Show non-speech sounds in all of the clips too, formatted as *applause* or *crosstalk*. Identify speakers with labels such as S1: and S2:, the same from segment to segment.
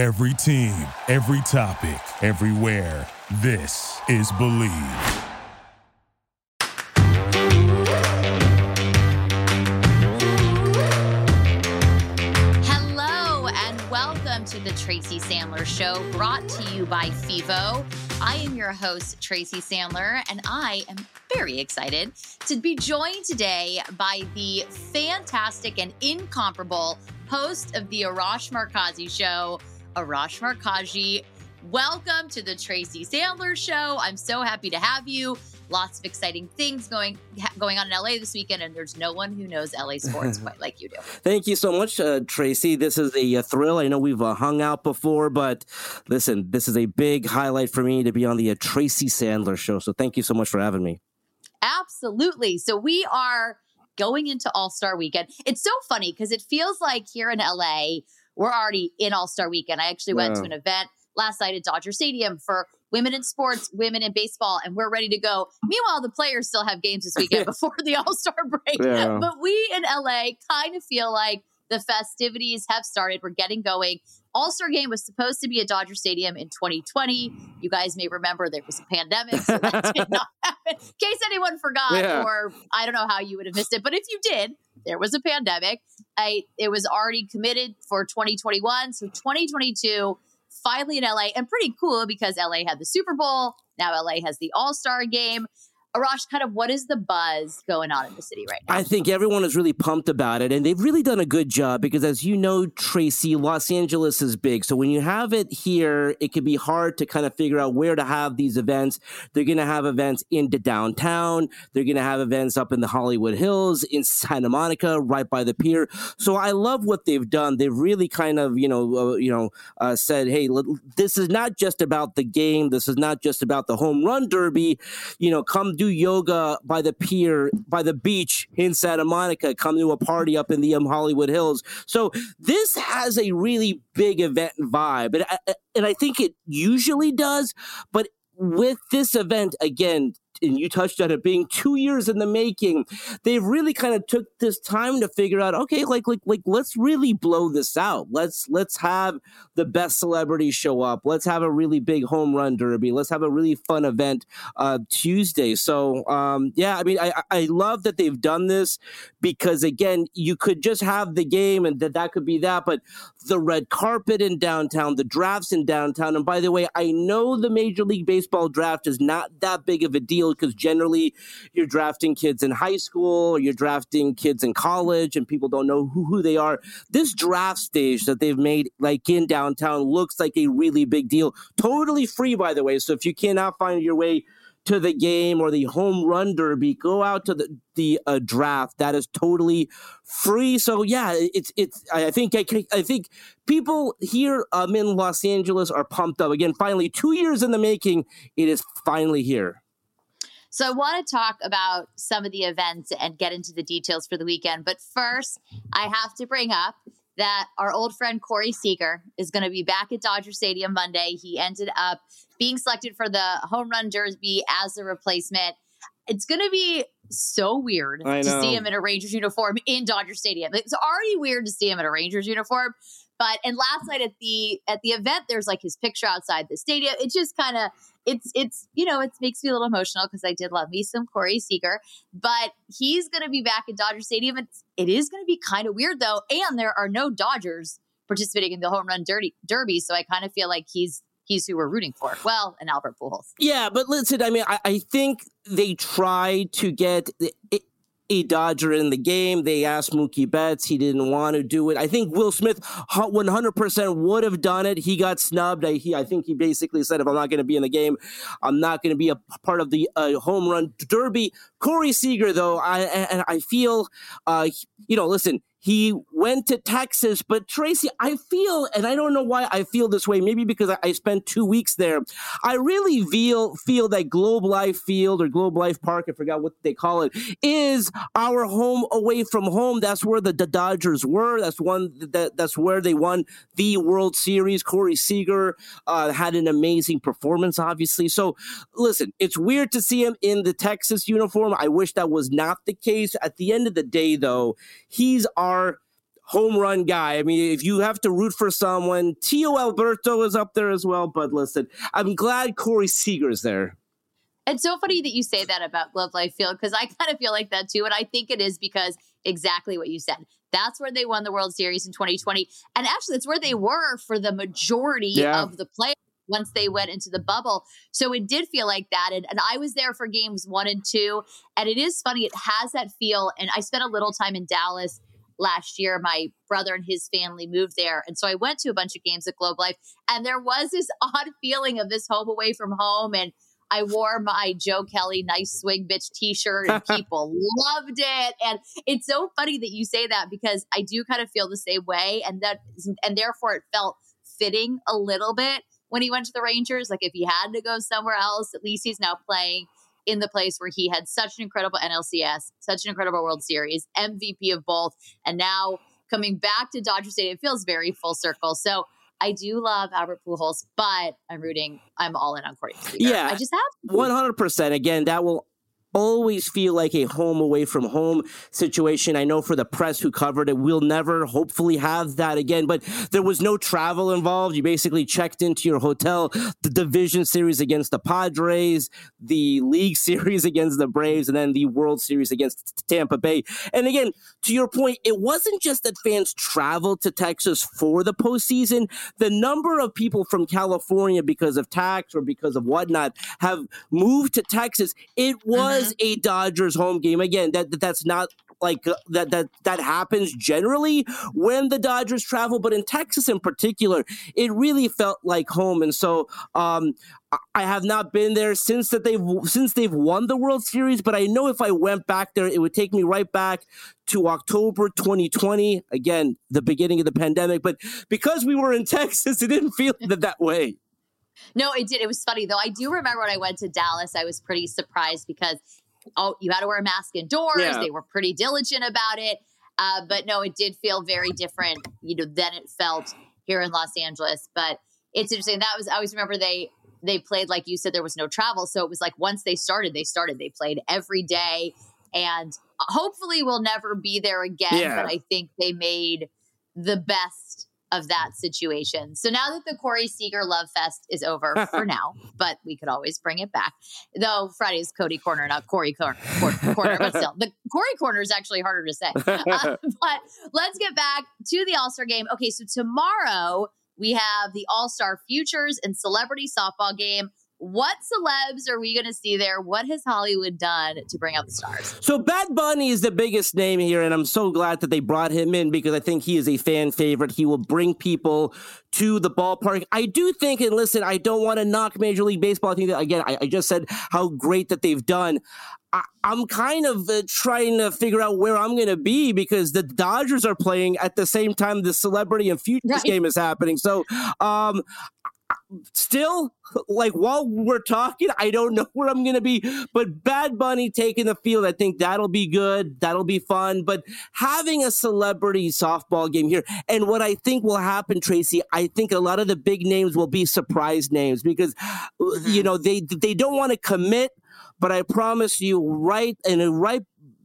S1: Every team, every topic, everywhere. This is Believe.
S2: Hello and welcome to the Tracy Sandler Show, brought to you by FIVO. I am your host, Tracy Sandler, and I am very excited to be joined today by the fantastic and incomparable host of the Arash Markazi Show, Arash Markazi. Welcome to the Tracy Sandler Show. I'm so happy to have you. Lots of exciting things going going on in LA this weekend, and there's no one who knows LA sports *laughs* quite like you do.
S3: Thank you so much, uh, Tracy. This is a, a, thrill. I know we've uh, hung out before, but listen, this is a big highlight for me to be on the uh, Tracy Sandler Show. So thank you so much for having me.
S2: Absolutely. So we are going into All Star Weekend. It's so funny because it feels like here in LA we're already in All Star Weekend. I actually went to an event last night at Dodger Stadium for women in sports, women in baseball, and we're ready to go. Meanwhile, the players still have games this weekend *laughs* before the All Star break. Yeah. But we in LA kind of feel like the festivities have started. We're getting going. All Star game was supposed to be at Dodger Stadium in 2020. You guys may remember there was a pandemic, so that *laughs* did not happen. In case anyone forgot, yeah. or I don't know how you would have missed it, but if you did, there was a pandemic. I, it was already committed for 2021. So 2022 finally in LA and pretty cool because LA had the Super Bowl. Now LA has the All Star game. Arash, kind of what is the buzz going on in the city right now?
S3: I think everyone is really pumped about it, and they've really done a good job because, as you know, Tracy, Los Angeles is big. So when you have it here, it can be hard to kind of figure out where to have these events. They're going to have events into downtown. They're going to have events up in the Hollywood Hills, in Santa Monica, right by the pier. So I love what they've done. They've really kind of, you know, uh, you know, uh, said, "Hey, this is not just about the game. This is not just about the home run derby. You know, come." Do yoga by the pier, by the beach in Santa Monica, come to a party up in the um, Hollywood Hills. So this has a really big event vibe. And I, and I think it usually does. But with this event, again, and you touched on it being two years in the making, they've really kind of took this time to figure out, okay, like like like let's really blow this out. Let's let's have the best celebrities show up. Let's have a really big home run derby. Let's have a really fun event uh, Tuesday. So um, yeah, I mean, I I love that they've done this because again, you could just have the game and that that could be that, but the red carpet in downtown, the drafts in downtown, and by the way, I know the Major League Baseball draft is not that big of a deal because generally you're drafting kids in high school or you're drafting kids in college and people don't know who, who they are. This draft stage that they've made, like in downtown, looks like a really big deal. Totally free, by the way. So if you cannot find your way to the game or the home run derby, go out to the the uh, draft. That is totally free. So yeah, it's it's. I think I, I think people here um, in Los Angeles are pumped up again. Finally, two years in the making, it is finally here.
S2: So I want to talk about some of the events and get into the details for the weekend. But first, I have to bring up that our old friend Corey Seager is going to be back at Dodger Stadium Monday. He ended up being selected for the home run derby as a replacement. It's going to be so weird to see him in a Rangers uniform in Dodger Stadium. It's already weird to see him in a Rangers uniform. But and last night at the at the event, there's like his picture outside the stadium. It just kind of it's it's you know it makes me a little emotional because I did love me some Corey Seager, but he's going to be back at Dodger Stadium. It's, it is going to be kind of weird though, and there are no Dodgers participating in the home run derby, derby so I kind of feel like he's he's who we're rooting for. Well, and Albert Pujols.
S3: Yeah, but listen, I mean, I, I think they try to get. It, a Dodger in the game. They asked Mookie Betts. He didn't want to do it. I think Will Smith 100% would have done it. He got snubbed. I, he, I think he basically said, if I'm not going to be in the game, I'm not going to be a part of the uh, home run derby. Corey Seager, though, I, and I feel, uh, you know, listen, he went to Texas. But Tracy, I feel, and I don't know why I feel this way, maybe because I, spent two weeks there. I really feel feel that Globe Life Field or Globe Life Park, I forgot what they call it, is our home away from home. That's where the, the Dodgers were. That's one that that's where they won the World Series. Corey Seager uh, had an amazing performance, obviously. So listen, it's weird to see him in the Texas uniform. I wish that was not the case. At the end of the day, though, he's our our home run guy. I mean, if you have to root for someone, Tio Alberto is up there as well. But listen, I'm glad Corey Seager's there.
S2: It's so funny that you say that about Globe Life Field because I *laughs* kind of feel like that too. And I think it is because exactly what you said. That's where they won the World Series in 2020. And actually, it's where they were for the majority yeah. of the play once they went into the bubble. So it did feel like that. And, and I was there for games one and two. And it is funny, it has that feel. And I spent a little time in Dallas last year. My brother and his family moved there. And so I went to a bunch of games at Globe Life. And there was this *laughs* odd feeling of this home away from home. And I wore my Joe Kelly nice swing bitch t-shirt and *laughs* people loved it. And it's so funny that you say that because I do kind of feel the same way. And that and therefore it felt fitting a little bit when he went to the Rangers. Like if he had to go somewhere else, at least he's now playing in the place where he had such an incredible NLCS, such an incredible World Series, MVP of both, and now coming back to Dodger Stadium, it feels very full circle. So I do love Albert Pujols, but I'm rooting. I'm all in on Corey Seager.
S3: Yeah,
S2: I just have
S3: one hundred percent. Again, that will always feel like a home away from home situation. I know for the press who covered it, we'll never hopefully have that again, but there was no travel involved. You basically checked into your hotel, the division series against the Padres, the league *laughs* series against the Braves, and then the World Series against Tampa Bay. And again, to your point, it wasn't just that fans traveled to Texas for the postseason. The number of people from California because of tax or because of whatnot have moved to Texas. It mm-hmm. was was a Dodgers home game. Again, that, that that's not like uh, that that that happens generally when the Dodgers travel, but in Texas in particular, it really felt like home. And so um, I have not been there since that they've since they've won the World Series. But I know if I went back there, it would take me right back to October 2020. Again, the beginning of the pandemic. But because we were in *laughs* Texas, it didn't feel that, that way.
S2: No, it did. It was funny though. I do remember when I went to Dallas, I was pretty surprised because oh, you had to wear a mask indoors. Yeah. They were pretty diligent about it. Uh, but no, it did feel very different, you know, than it felt here in Los Angeles. But it's interesting. That was I always remember they they played like you said there was no travel, so it was like once they started, they started. They played every day, and hopefully we'll never be there again. Yeah. But I think they made the best of that situation. So now that the Corey Seager Love Fest is over *laughs* for now, but we could always bring it back. Though Friday's Cody Corner, not Corey Corner, corner but still, the Corey Corner is actually harder to say. *laughs* Uh, but let's get back to the All Star game. Okay, so tomorrow we have the All Star Futures and Celebrity Softball game what celebs are we going to see there? What has Hollywood done to bring out the stars?
S3: So Bad Bunny is the biggest name here, and I'm so glad that they brought him in because I think he is a fan favorite. He will bring people to the ballpark. I do think, and listen, I don't want to knock Major League Baseball. I think that again, I, I just said how great that they've done. I, am kind of uh, trying to figure out where I'm going to be because the Dodgers are playing at the same time the Celebrity and Futures right. game is happening. So, um, still like while we're talking i don't know *laughs* where i'm gonna be but bad bunny taking the field i think that'll be good that'll be fun but having a celebrity softball game here and what i think will happen tracy i think a lot of the big names will be surprise names because mm-hmm. you know they they don't want to commit but i promise you right and right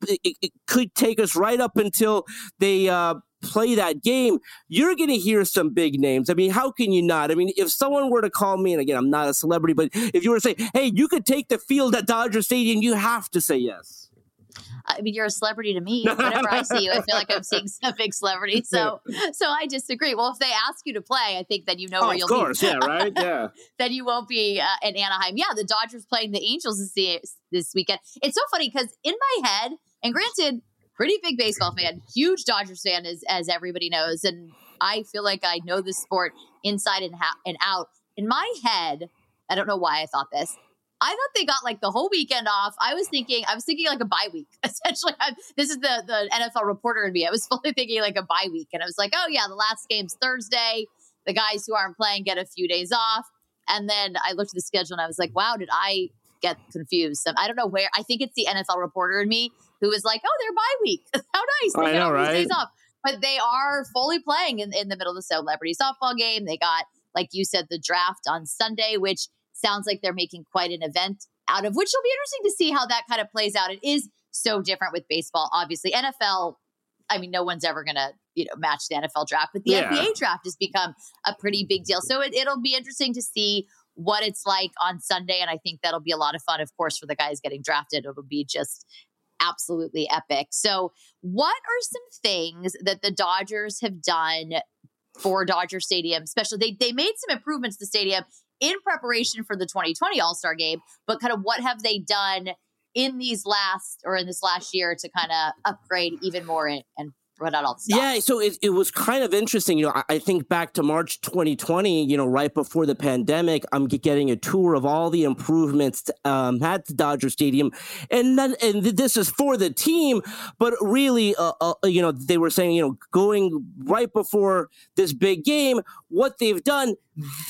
S3: it, it, could take us right up until they uh, play that game, you're going to hear some big names. I mean, how can you not? I mean, if someone were to call me, and again, I'm not a celebrity, but if you were to say, hey, you could take the field at Dodger Stadium, you have to say yes.
S2: I mean, you're a celebrity to me. Whenever I see you, I feel like I'm seeing some big celebrity. So, *laughs* so I disagree. Well, if they ask you to play, I think that you know
S3: oh,
S2: where you'll
S3: be. Of course, yeah, right, *laughs* yeah.
S2: then you won't be uh, in Anaheim. Yeah, the Dodgers playing the Angels this this weekend. It's so funny because in my head, and granted, pretty big baseball fan, huge Dodgers fan, as as everybody knows, and I feel like I know the sport inside and, ha- and out. In my head, I don't know why I thought this. I thought they got like the whole weekend off. I was thinking, I was thinking like a bye week. *laughs* Essentially, I, this is the the NFL reporter in me. I was *laughs* fully thinking like a bye week, and I was like, oh yeah, the last game's Thursday. The guys who aren't playing get a few days off, and then I looked at the schedule and I was like, wow, did I get confused? I don't know where. I think it's the NFL reporter in me who was like, "Oh, they're bye week. *laughs* How nice! They
S3: I know, right? Days off."
S2: But they are fully playing in, in the middle of the celebrity softball game. They got, like you said, the draft on Sunday, which sounds like they're making quite an event out of. Which will be interesting to see how that kind of plays out. It is so different with baseball, obviously. NFL, I mean, no one's ever gonna you know match the NFL draft, but the yeah. NBA draft has become a pretty big deal. So it, it'll be interesting to see what it's like on Sunday, and I think that'll be a lot of fun. Of course, for the guys getting drafted, it'll be just absolutely epic. So, what are some things that the Dodgers have done for Dodger Stadium? Especially, they they made some improvements to the stadium in preparation for the 2020 All Star Game, but kind of what have they done in these last or in this last year to kind of upgrade even more and run out all the stuff.
S3: Yeah, so it, it was kind of interesting. You know, I, I, think back to March 2020, you know, right before the pandemic, I'm getting a tour of all the improvements um, at the Dodger Stadium. And then, and this is for the team, but really, uh, uh, you know, they were saying, you know, going right before this big game, what they've done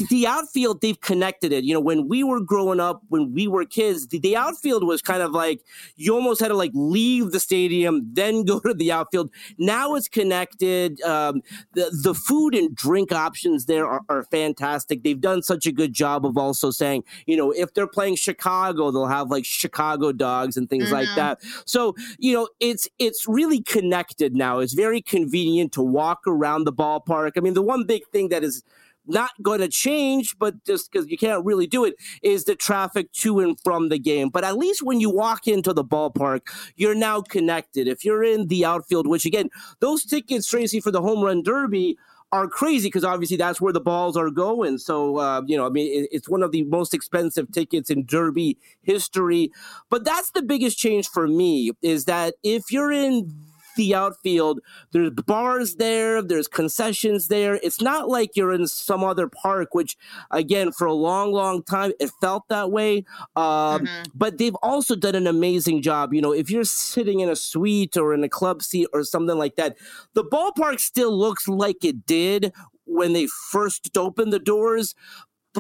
S3: the outfield they've connected it. You know when we were growing up when we were kids the, the, outfield was kind of like you almost had to like leave the stadium then go to the outfield. Now it's connected um, the, the food and drink options there are, are, fantastic. They've done such a good job of also saying you know if they're playing chicago they'll have like chicago dogs and things mm-hmm. like that. So you know it's it's really connected now. It's very convenient to walk around the ballpark. I mean the one big thing that is not going to change, but just because you can't really do it, is the traffic to and from the game. But at least when you walk into the ballpark, you're now connected. If you're in the outfield, which again, those tickets, Tracy, for the home run derby are crazy because obviously that's where the balls are going. So, uh, you know, I mean, it, it's one of the most expensive tickets in Derby history. But that's the biggest change for me is that if you're in the outfield. There's bars there, there's concessions there. It's not like you're in some other park, which, again, for a long, long time, it felt that way. Um, mm-hmm. But they've also done an amazing job. You know, if you're sitting in a suite or in a club seat or something like that, the ballpark still looks like it did when they first opened the doors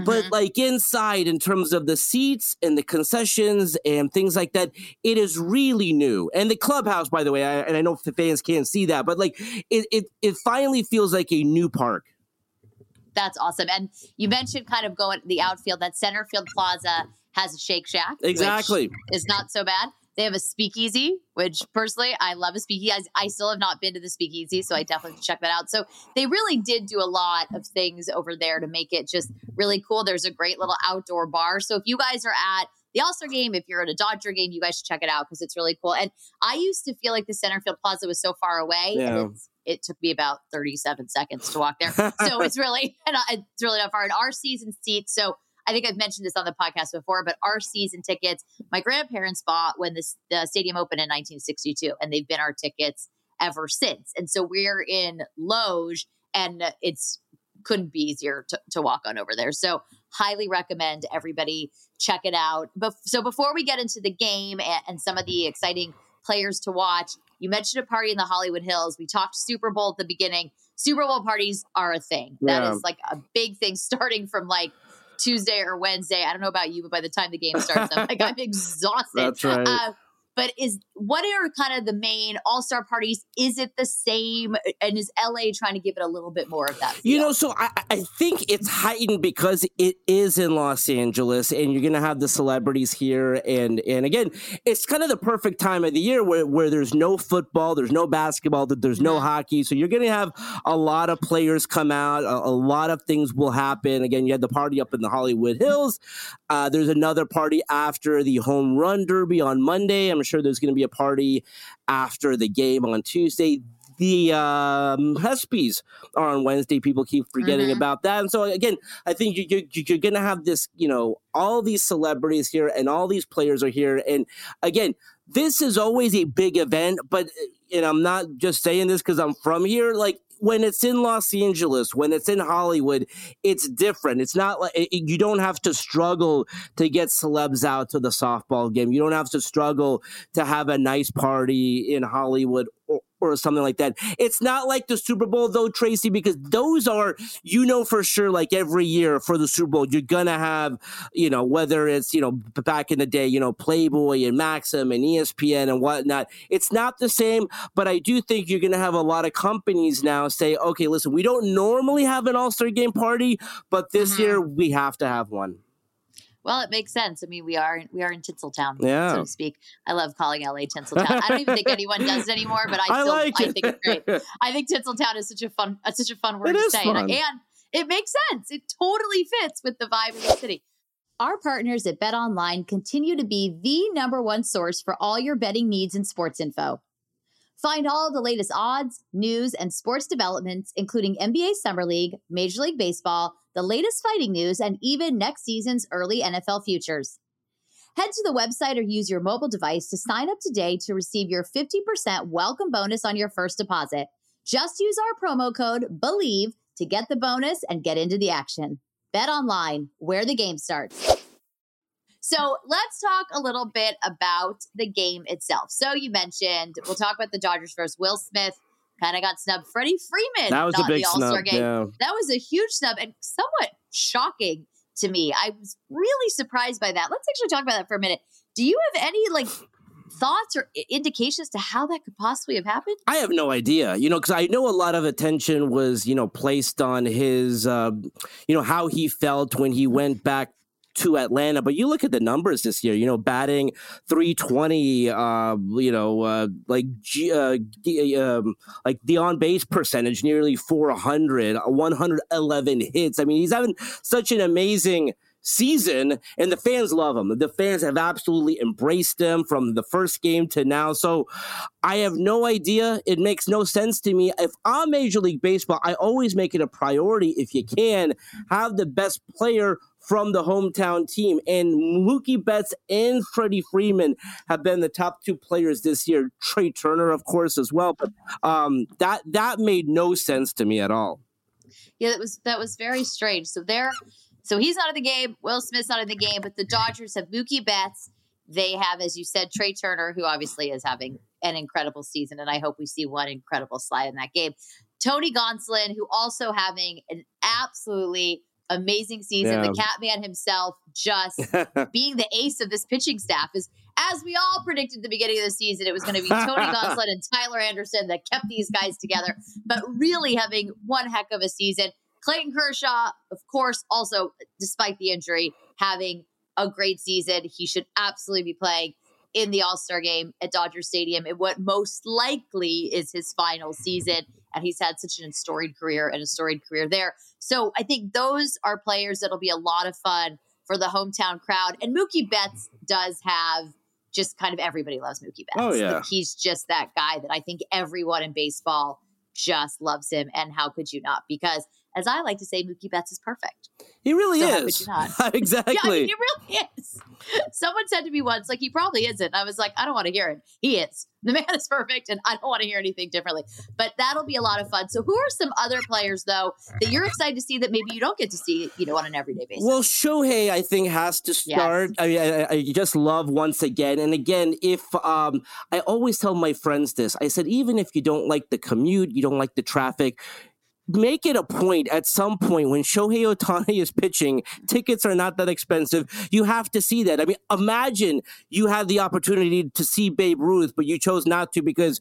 S3: mm-hmm. but like inside in terms of the seats and the concessions and things like that it is really new. And the clubhouse by the way I, and i know the fans can't see that but like it, it it finally feels like a new park.
S2: That's awesome. And you mentioned kind of going the outfield that center field plaza has a shake shack
S3: exactly.
S2: is not so bad they have a speakeasy, which personally I love a speakeasy. I, I still have not been to the speakeasy, so I definitely check that out. So they really did do a lot of things over there to make it just really cool. There's a great little outdoor bar. So if you guys are at the All Star game, if you're at a Dodger game, you guys should check it out because it's really cool. And I used to feel like the center field plaza was so far away. Yeah. it took me about 37 seconds to walk there. *laughs* so it's really, *laughs* it's really not far. And our season seats, so I think I've mentioned this on the podcast before, but our season tickets, my grandparents bought when this, the stadium opened in 1962, and they've been our tickets ever since. And so we're in Loge, and it's couldn't be easier to, to walk on over there. So highly recommend everybody check it out. But so before we get into the game and, and some of the exciting players to watch, you mentioned a party in the Hollywood Hills. We talked Super Bowl at the beginning. Super Bowl parties are a thing. That yeah. is like a big thing *laughs* starting from like Tuesday or Wednesday. I don't know about you, but by the time the game starts, I'm like, *laughs* I'm exhausted.
S3: That's right. Uh,
S2: but is what are kind of the main all star parties? Is it the same? And is LA trying to give it a little bit more of that?
S3: Feel? You know, so I, I think it's heightened because it is in Los Angeles, and you're going to have the celebrities here, and and again, it's kind of the perfect time of the year where where there's no football, there's no basketball, there's no hockey, so you're going to have a lot of players come out, a, a, lot of things will happen. Again, you had the party up in the Hollywood Hills. Uh, there's another party after the home run derby on Monday. I'm sure there's going to be a party after the game on Tuesday the um, ESPYs are on Wednesday. People keep forgetting mm-hmm. about that. And so, again, I think you, you, you're going to have this, you know, all these celebrities here and all these players are here. And again, this is always a big event, but, and I'm not just saying this because I'm from here. Like, when it's in Los Angeles, when it's in Hollywood, it's different. It's not like it, you don't have to struggle to get celebs out to the softball game. You don't have to struggle to have a nice party in Hollywood or, something like that. It's not like the Super Bowl though, Tracy, because those are you know for sure like every year for the Super Bowl you're gonna have you know whether it's you know back in the day you know Playboy and Maxim and ESPN and whatnot. It's not the same, but I do think you're gonna have a lot of companies now say, okay, listen, we don't normally have an All Star Game party, but this mm-hmm. year we have to have one.
S2: Well, it makes sense. I mean, we are we are in Tinseltown,
S3: yeah.
S2: so to speak. I love calling LA Tinseltown. I don't even think *laughs* anyone does it anymore, but I,
S3: I
S2: still
S3: like
S2: I
S3: it.
S2: think it's great. I think Tinseltown is such a fun uh, such a fun word
S3: It
S2: to say. And, and it makes sense. It totally fits with the vibe of the city. Our partners at Bet Online continue to be the number one source for all your betting needs and sports info. Find all the latest odds, news, and sports developments, including NBA Summer League, Major League Baseball, the latest fighting news, and even next season's early NFL futures. Head to the website or use your mobile device to sign up today to receive your 50% welcome bonus on your first deposit. Just use our promo code BELIEVE to get the bonus and get into the action. Bet online, where the game starts. So let's talk a little bit about the game itself. So you mentioned we'll talk about the Dodgers first. Will Smith kind of got snubbed. Freddie Freeman,
S3: That was a big
S2: the All Star
S3: snub.
S2: game.
S3: Yeah.
S2: That was a huge snub and somewhat shocking to me. I was really surprised by that. Let's actually talk about that for a minute. Do you have any like thoughts or indications to how that could possibly have happened?
S3: I have no idea, you know, because I know a lot of attention was, you know, placed on his, uh, you know, how he felt when he went back to Atlanta. But you look at the numbers this year, you know, batting 320, uh, you know, uh, like G, uh, D- um, like the on base percentage, nearly 400, 111 hits. I mean, he's having such an amazing season and the fans love him. The fans have absolutely embraced him from the first game to now. So I have no idea. It makes no sense to me. If I'm Major League Baseball, I always make it a priority if you can have the best player from the hometown team. And Mookie Betts and Freddie Freeman have been the top two players this year. Trey Turner, of course, as well. But um, that that made no sense to me at all.
S2: Yeah, that was that was very strange. So there, so he's not in the game. Will Smith's not in the game, but the Dodgers have Mookie Betts. They have, as you said, Trey Turner, who obviously is having an incredible season, and I hope we see one incredible slide in that game. Tony Gonsolin, who also having an absolutely amazing season.
S3: Yeah.
S2: The Catman himself, just *laughs* being the ace of this pitching staff, is as we all predicted at the beginning of the season, it was going to be Tony *laughs* Gonsolin and Tyler Anderson that kept these guys together. But really having one heck of a season. Clayton Kershaw, of course, also despite the injury, having a great season. He should absolutely be playing in the All Star game at Dodger Stadium in what most likely is his final season. And he's had such an storied career and a storied career there. So I think those are players that'll be a lot of fun for the hometown crowd. And Mookie Betts does have just kind of everybody loves Mookie Betts.
S3: Oh, yeah.
S2: Like, he's just that guy that I think everyone in baseball just loves him. And how could you not? Because as I like to say, Mookie Betts is perfect.
S3: He really
S2: So
S3: is. *laughs* exactly.
S2: Yeah, I mean, he really is. Someone said to me once, like, he probably isn't. I was like, I don't want to hear it. He is. The man is perfect, and I don't want to hear anything differently. But that'll be a lot of fun. So, who are some other players, though, that you're excited to see that maybe you don't get to see, you know, on an everyday basis?
S3: Well, Shohei, I think, has to start. I mean, I, I just love once again. And again, if um, I always tell my friends this, I said, even if you don't like the commute, you don't like the traffic, make it a point at some point when Shohei Ohtani is pitching, tickets are not that expensive. You have to see that. I mean, imagine you had the opportunity to see Babe Ruth, but you chose not to because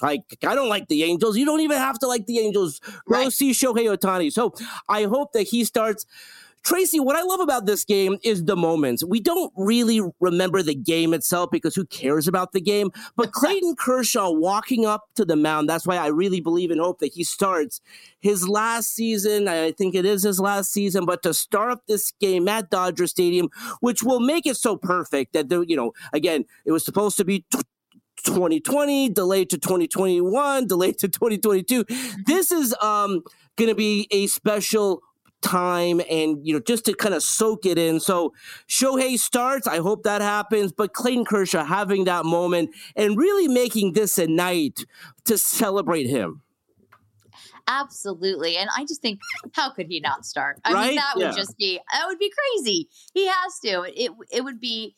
S3: like I don't like the Angels. You don't even have to like the Angels. Go
S2: Right.
S3: see Shohei Ohtani. So I hope that he starts. Tracy, what I love about this game is the moments. We don't really remember the game itself because who cares about the game? But Clayton Kershaw walking up to the mound, that's why I really believe and hope that he starts his last season. I think it is his last season, but to start up this game at Dodger Stadium, which will make it so perfect that, there, you know, again, it was supposed to be 2020, delayed to 2021, *laughs* delayed to 2022. This is um going to be a special time and you know just to kind of soak it in. So Shohei starts, I hope that happens, but Clayton Kershaw having that moment and really making this a night to celebrate him.
S2: Absolutely. And I just think, how could he not start? I
S3: Right?
S2: mean, that would just be, that would be crazy. He has to. It, it would be,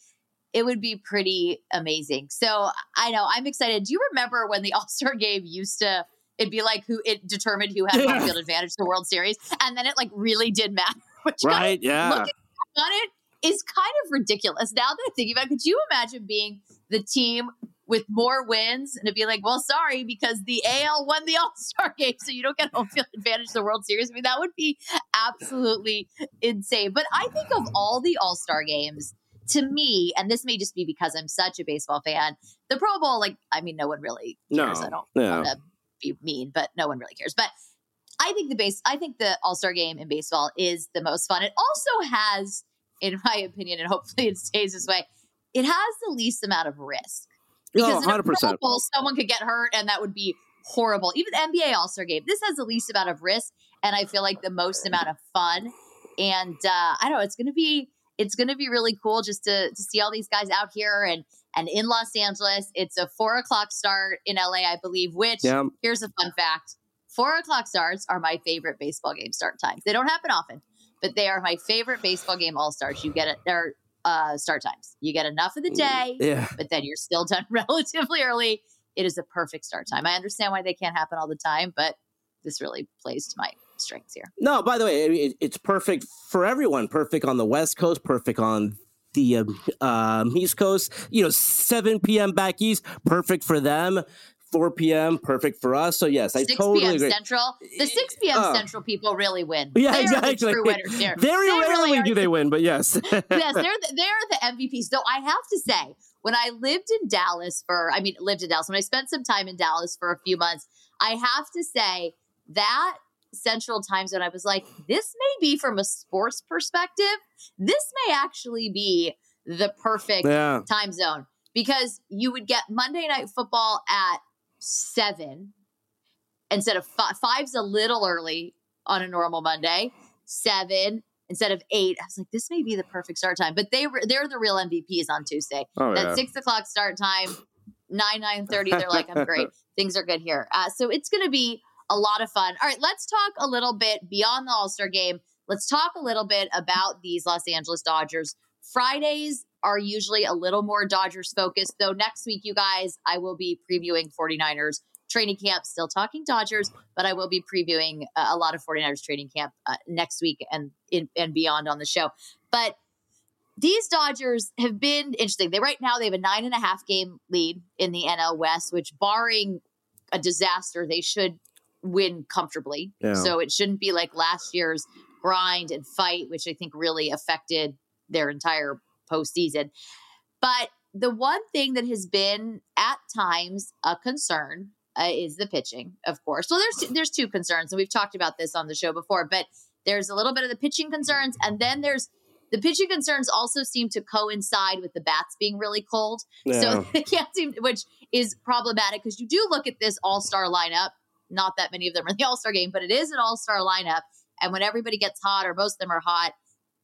S2: it would be pretty amazing. So I know I'm excited. Do you remember when the *laughs* All Star game used to, it'd be like who it determined who had home field advantage to the World Series. And then it like really did matter. Which kind of-
S3: Right? Yeah.
S2: looking back on it is kind of ridiculous. Now that I think about it, could you imagine being the team with more wins and to be like, well, sorry, because the AL won the All Star game, so you don't get home field advantage the World Series. I mean, that would be absolutely insane. But I think of all the All Star games, to me, and this may just be because I'm such a baseball fan, the Pro Bowl, like, I mean, no one really cares. No, I don't yeah. Be mean, but no one really cares. But I think the base, I think the All Star game in baseball is the most fun. It also has, in my opinion, and hopefully it stays this way, it has the least amount of risk.
S3: Because oh, 100%.
S2: Bowl, someone could get hurt and that would be horrible. Even the NBA All Star game, this has the least amount of risk and I feel like the most amount of fun. And uh, I don't know, it's going to be it's going to be really cool just to to see all these guys out here and and in Los Angeles. It's a four o'clock start in LA, I believe. Which yeah. here's a fun fact: four o'clock starts are my favorite baseball game start times. They don't happen often, but they are my favorite baseball game all starts. You get it. They're uh, start times. You get enough of the day,
S3: yeah.
S2: but then you're still *laughs* done relatively early. It is a perfect start time. I understand why they can't happen all the time, but this really plays to my strengths here.
S3: No, by the way, it, it's perfect for everyone. Perfect on the West Coast, perfect on the um, um, East Coast. You know, 7 p.m. back east, perfect for them. 4 p.m. perfect for us. So yes, I totally
S2: p.m.
S3: agree.
S2: Central, the 6 p.m. Uh, Central people really win.
S3: Yeah, they exactly. The winners here. Very they rarely really do they win, but yes, *laughs*
S2: yes, they're the, *laughs* they're the MVPs. Though I have to say, when I lived in Dallas for, I mean, lived in Dallas when I spent some time in Dallas for a few months, I have to say that central time zone, I was like, this may be from a sports perspective, this may actually be the perfect yeah. time zone because you would get Monday night football at seven instead of five. Five's a little early on a normal Monday. Seven instead of eight. I was like, this may be the perfect start time. But they were, they're the real MVPs on Tuesday. Oh, that yeah. six o'clock start time, nine nine thirty. They're like, I'm great. *laughs* Things are good here. Uh, so it's going to be a lot of fun. All right, let's talk a little bit beyond the All Star game. Let's talk a little bit about these Los Angeles Dodgers. Fridays are usually a little more Dodgers focused, though next week, you guys, I will be previewing 49ers training camp, still talking Dodgers, but I will be previewing a lot of 49ers training camp uh, next week and, in, and beyond on the show. But these Dodgers have been interesting. They right now they have a nine and a half game lead in the NL West, which barring a disaster, they should win comfortably. Yeah. So it shouldn't be like last year's grind and fight, which I think really affected their entire postseason. But the one thing that has been at times a concern uh, is the pitching, of course. Well, there's there's two concerns, and we've talked about this on the show before. But there's a little bit of the pitching concerns, and then there's the pitching concerns also seem to coincide with the bats being really cold. Yeah. So they can't seem, which is problematic because you do look at this all star lineup not that many of them are in the *laughs* All Star game, but it is an All Star lineup. And when everybody gets hot, or most of them are hot,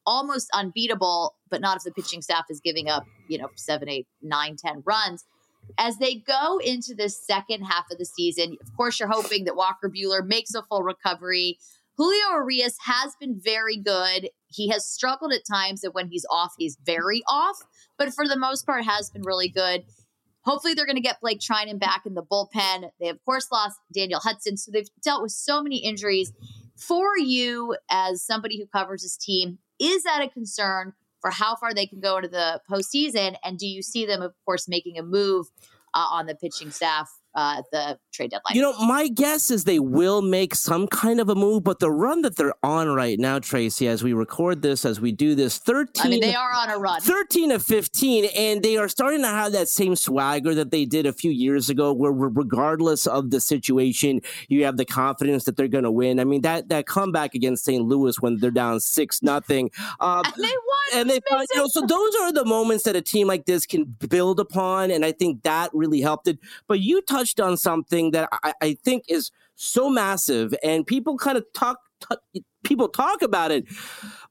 S2: almost unbeatable, but not if the pitching staff is giving up, you know, seven, eight, nine, ten runs. As they go into the second half of the season, of course, you're hoping that Walker Buehler makes a full recovery. Julio Urias has been very good. He has struggled at times and when he's off, he's very off, but for the most part has been really good. Hopefully, they're going to get Blake Treinen back in the bullpen. They, of course, lost Daniel Hudson. So they've dealt with so many injuries. For you, as somebody who covers this team, is that a concern for how far they can go into the postseason? And do you see them, of course, making a move uh, on the pitching staff uh, the trade deadline.
S3: You know, my guess is they will make some kind of a move, but the run that they're on right now, Tracy, as we record this, as we do this, 13. I
S2: mean, they are on a run.
S3: 13 of 15, and they are starting to have that same swagger that they did a few years ago, where regardless of the situation, you have the confidence that they're going to win. I mean, that, that comeback against St. Louis when they're down 6 nothing.
S2: Um, and they won.
S3: And they, you know, so those are the moments that a team like this can build upon, and I think that really helped it. But you talk touched on something that I, I think is so massive, and people kind of talk, t- people talk about it,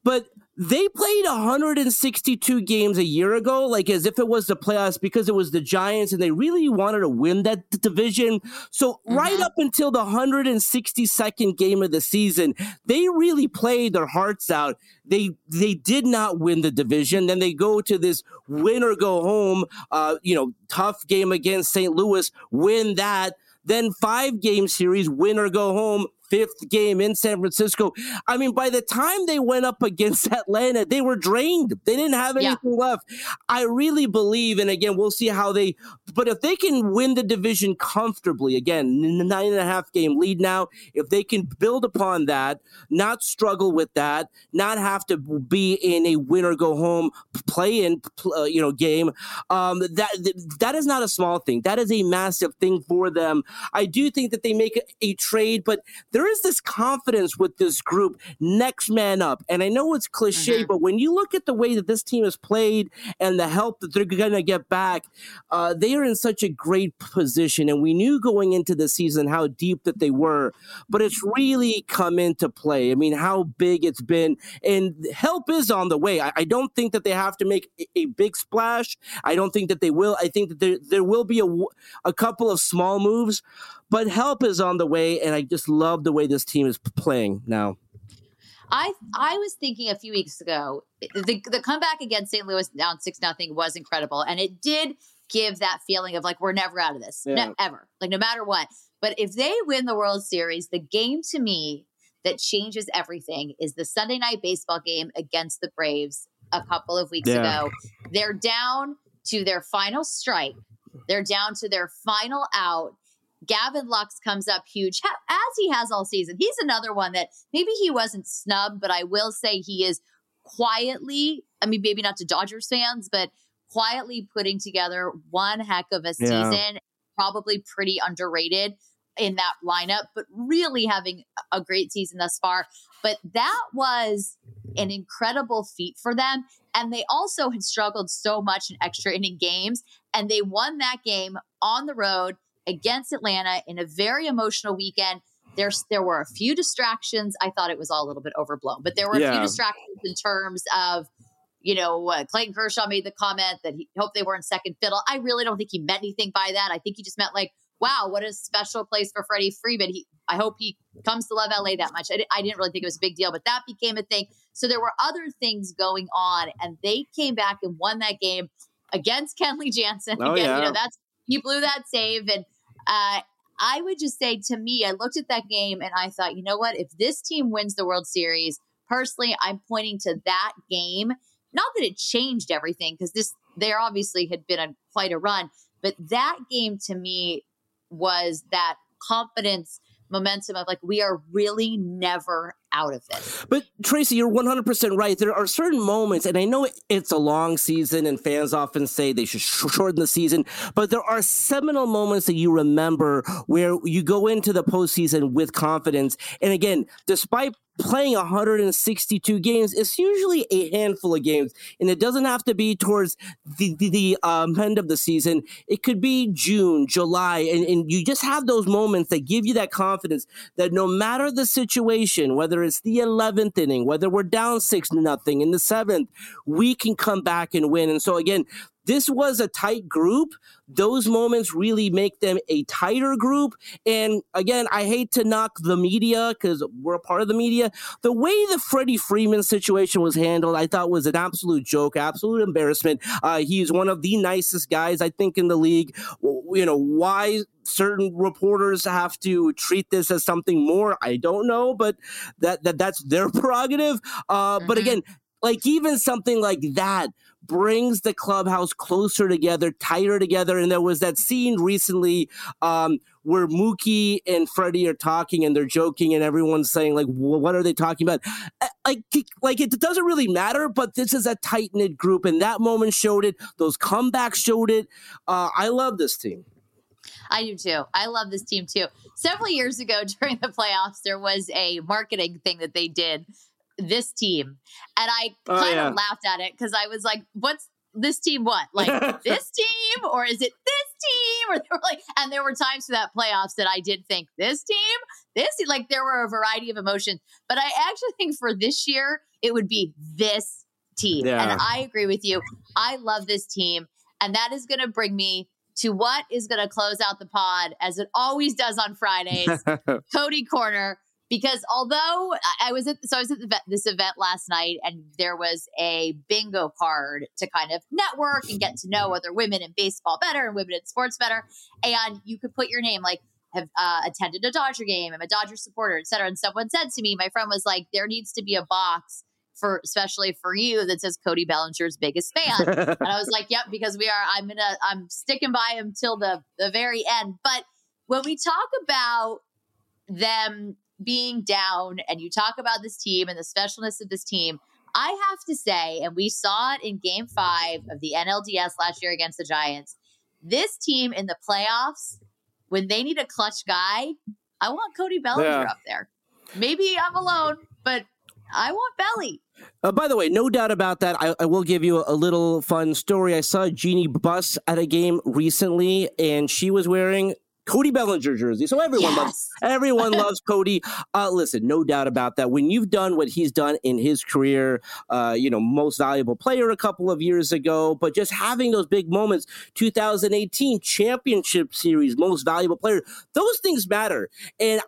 S3: but they played 162 games a year ago, like as if it was the playoffs because it was the Giants and they really wanted to win that division. So, mm-hmm. right up until the 162nd game of the season, they really played their hearts out. They they did not win the division. Then they go to this win or go home, uh, you know, tough game against St. Louis, win that. Then five game series, win or go home, fifth game in San Francisco. I mean, by the time they went up against *laughs* Atlanta, they were drained. They didn't have anything yeah. left. I really believe, and again, we'll see how they. But if they can win the division comfortably, again, nine and a half game lead now. If they can build upon that, not struggle with that, not have to be in a win or go home play in, uh, you know, game. Um, that that is not a small thing. That is a massive thing for them. I do think that they make a, a trade, but there is this confidence with this group. Next man up, and I know it's cliche, mm-hmm. but when you look at the way that this team has played and the help that they're going to get back, uh, they are in such a great position. And we knew going into the season how deep that they were, but it's really come into play. I mean, how big it's been, and help is on the way. I, I don't think that they have to make a, a, big splash. I don't think that they will. I think that there there will be a, a couple of small moves, but help is on the way, and I just love the way this team is playing now.
S2: I I was thinking a few weeks ago the the comeback against St. Louis down six nothing was incredible, and it did give that feeling of like we're never out of this, yeah. ever, like no matter what. But if they win the World Series, the game to me that changes everything is the Sunday night baseball game against the Braves a couple of weeks yeah. ago. They're down to their final strike. They're down to their final out. Gavin Lux comes up huge, as he has all season. He's another one that maybe he wasn't snubbed, but I will say he is quietly, I mean, maybe not to Dodgers fans, but quietly putting together one heck of a season, yeah. probably pretty underrated in that lineup, but really having a great season thus far. But that was an incredible feat for them. And they also had struggled so much in extra inning games. And they won that game on the road against Atlanta in a very emotional weekend. There's there were a few distractions. I thought it was all a little bit overblown, but there were yeah. a few distractions in terms of you know, uh, Clayton Kershaw made the comment that he hoped they weren't second fiddle. I really don't think he meant anything by that. I think he just meant like, wow, what a special place for Freddie Freeman. He, I hope he comes to love LA that much. I, I didn't really think it was a big deal, but that became a thing. So there were other things going on, and they came back and won that game against Kenley Jansen. Oh, Again, yeah. you know, that's he blew that save, and uh, I would just say to me, I looked at that game and I thought, you know what? If this team wins the World Series, personally, I'm pointing to that game not that it changed everything because this there obviously had been a quite a run, but that game to me was that confidence momentum of like we are really never out of this.
S3: But Tracy, you're 100% right. There are certain moments, and I know it's a long season, and fans often say they should shorten the season, but there are seminal moments that you remember where you go into the postseason with confidence. And again, despite playing 162 games, it's usually a handful of games, and it doesn't have to be towards the the, the um, end of the season. It could be June, July, and, and you just have those moments that give you that confidence that no matter the situation, whether it's the 11th inning, whether we're down six nothing in the seventh, we can come back and win. And so again, this was a tight group. Those moments really make them a tighter group. And again, I hate to knock the media because we're a part of the media. The way the Freddie Freeman situation was handled, I thought was an absolute joke, absolute embarrassment. Uh, he's one of the nicest guys, I think, in the league. You know, why certain reporters have to treat this as something more, I don't know, but that, that that's their *laughs* prerogative. Uh, mm-hmm. But again, like even something like that brings the clubhouse closer together, tighter together. And there was that scene recently um, where Mookie and Freddie are talking and they're joking, and everyone's saying like, "What are they talking about?" Like, like it doesn't really matter. But this is a tight knit group, and that moment showed it. Those comebacks showed it. Uh, I love this team.
S2: I do too. I love this team too. Several years ago *laughs* during the playoffs, there was a marketing thing that they did this team. And I kind of oh, yeah. laughed at it because I was like, what's this team what? *laughs* Like this team or is it this team? Or *laughs* they were like, and there were times for that playoffs that I did think this team, this like there were a variety of emotions. But I actually think for this year, it would be this team. Yeah. And I agree with you. I love this team. And that is going to bring me to what is going to close out the pod as it always does on Fridays. *laughs* Cody Corner because although I was at so I was at the, this event last night and there was a bingo card to kind of network and get to know other women in baseball better and women in sports better, and you could put your name like have uh, attended a Dodger game. I'm a Dodger supporter, etc. And someone said to me, my friend was like, there needs to be a box for, especially for you, that says Cody Bellinger's biggest fan. *laughs* and I was like, yep, because we are. I'm gonna. I'm sticking by him till the the very end. But when we talk about them being down, and you talk about this team and the specialness of this team. I have to say, and we saw it in game five of the NLDS last year against the Giants, this team in the playoffs, when they need a clutch guy, I want Cody Bellinger yeah. up there. Maybe I'm alone, but I want Belly.
S3: Uh, by the way, no doubt about that. I, I, will give you a, a little fun story. I saw Jeannie Buss at a game recently, and she was wearing Cody Bellinger jersey. So everyone yes. loves *laughs* everyone loves Cody. Uh, listen, no doubt about that. When you've done what he's done in his career, uh, you know, most valuable player a couple of years ago, but just having those big moments, 2018 championship series, most valuable player, those things matter. And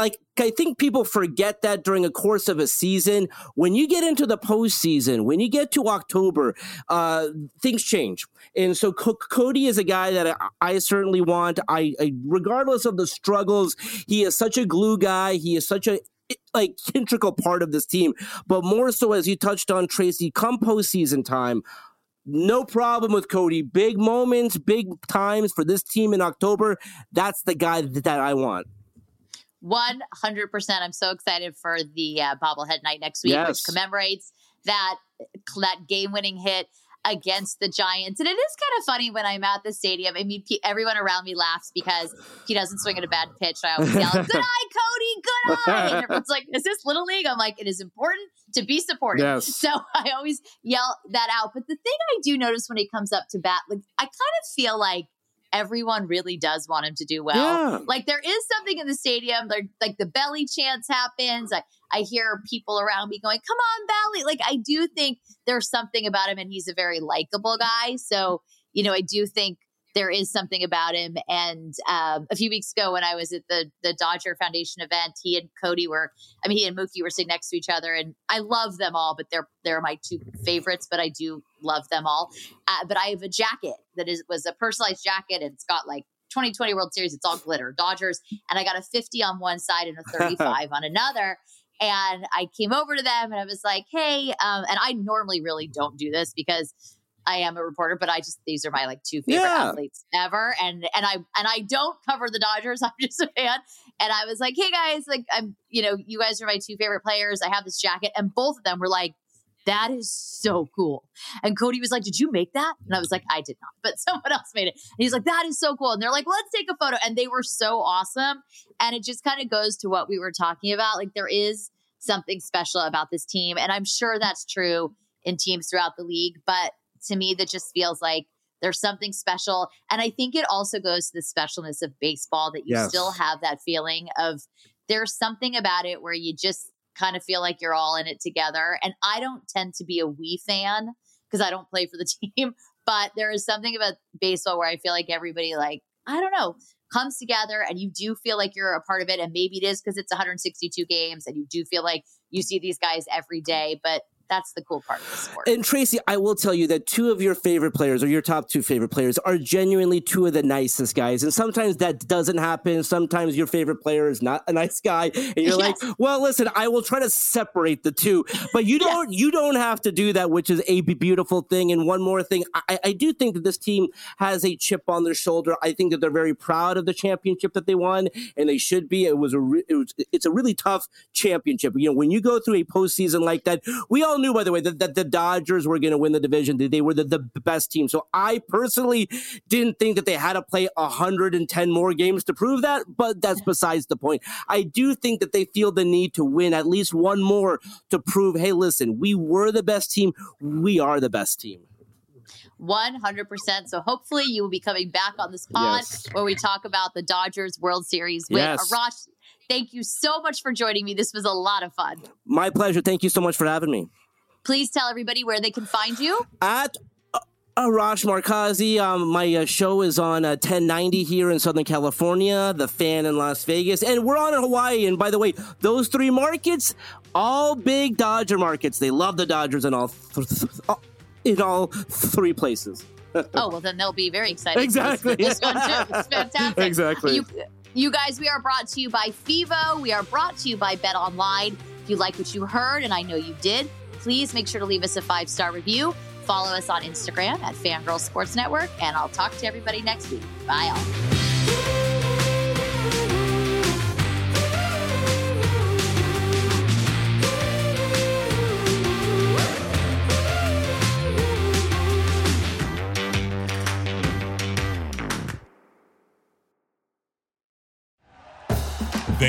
S3: like I think people forget that during a course of a season. When you get into the postseason, when you get to October, uh, things change. And so C- Cody is a guy that I, I certainly want. I, I, regardless of the struggles, he is such a glue guy. He is such a like integral part of this team. But more so, as you touched on, Tracy, come postseason time. No problem with Cody. Big moments, big times for this team in October. That's the guy that I want.
S2: 100%. I'm so excited for the uh, bobblehead night next week, yes. which commemorates that that game winning hit against the Giants. And it is kind of funny when I'm at the stadium. I mean, everyone around me laughs because he doesn't swing at a bad pitch. I always yell, *laughs* "Good eye, Cody! Good eye!" And everyone's like, "Is this little league?" I'm like, "It is important to be supported." Yes. So *laughs* I always yell that out. But the thing I do notice when he comes up to bat, like I kind of feel like everyone really does want him to do well. Yeah. Like there is something in the stadium, there, like the Belli chance happens. I, I hear people around me going, come on, Belli. Like I do think there's something about him and he's a very likable guy. So, you know, I do think there is something about him. And um, a few weeks ago, when I was at the the Dodger Foundation event, he and Cody were, I mean, he and Mookie were sitting next to each other, and I love them all, but they're they're my two favorites. But I do love them all. Uh, but I have a jacket that is was a personalized jacket, and it's got like 2020 World Series. It's all glitter, Dodgers, and I got a 50 on one side and a *laughs* 35 on another. And I came over to them and I was like, "Hey," um, and I normally really don't do this because I am a reporter, but I just these are my like two favorite yeah. athletes ever. And and I and I don't cover the Dodgers. *laughs* I'm just a fan. And I was like, hey guys, like I'm, you know, you guys are my two favorite players. I have this jacket. And both of them were like, that is so cool. And Cody was like, Did you make that? And I was like, I did not, *laughs* but someone else made it. And he's like, That is so cool. And they're like, Let's take a photo. And they were so awesome. And it just kind of goes to what we were talking about. Like, there is something special about this team. And I'm sure that's true in teams throughout the league. But to me that just feels like there's something special. And I think it also goes to the specialness of baseball that you yes. still have that feeling of there's something about it where you just kind of feel like you're all in it together. And I don't tend to be a we fan because I don't play for the *laughs* team, but there is something about baseball where I feel like everybody like, I don't know, comes together and you do feel like you're a part of it. And maybe it is because it's 162 games and you do feel like you see these guys every day. But that's the cool part of the sport.
S3: And Tracy, I will tell you that two of your favorite players, or your top two favorite players, are genuinely two of the nicest guys. And sometimes that doesn't happen. Sometimes your favorite player is not a nice guy, and you're *laughs* yes. like, "Well, listen, I will try to separate the two, but you *laughs* don't. yes. You don't have to do that, which is a beautiful thing. And one more thing, I, I do think that this team has a chip on their shoulder. I think that they're very proud of the championship that they won, and they should be. It was a re- it was, it's a really tough championship. You know, when you go through a postseason like that, we all knew, by the way, that, that the Dodgers were going to win the division. They were the, the best team. So I personally didn't think that they had to play 110 more games to prove that, but that's besides the point. I do think that they feel the need to win at least one more to prove, hey, listen, we were the best team. We are the best team.
S2: 100%. So hopefully you will be coming back on this pod yes. where we talk about the Dodgers World Series with yes. Arash. Thank you so much for joining me. This was a lot of fun.
S3: My pleasure. Thank you so much for having me.
S2: Please tell everybody where they can find you.
S3: At uh, Arash Markazi. Um, my uh, show is on uh, 1090 here in Southern California, The Fan in Las Vegas, and we're on in Hawaii. And by the way, those three markets, all big Dodger markets. They love the Dodgers in all, th- th- uh, in all three places. *laughs*
S2: oh well, then they'll be very excited.
S3: Exactly.
S2: This one too. It's *laughs* fantastic.
S3: Exactly.
S2: You, You guys, we are brought to you by FIVO. We are brought to you by Bet Online. If you like what you heard, and I know you did, please make sure to leave us a five star review. Follow us on Instagram at Fangirl Sports Network, and I'll talk to everybody next week. Bye, all.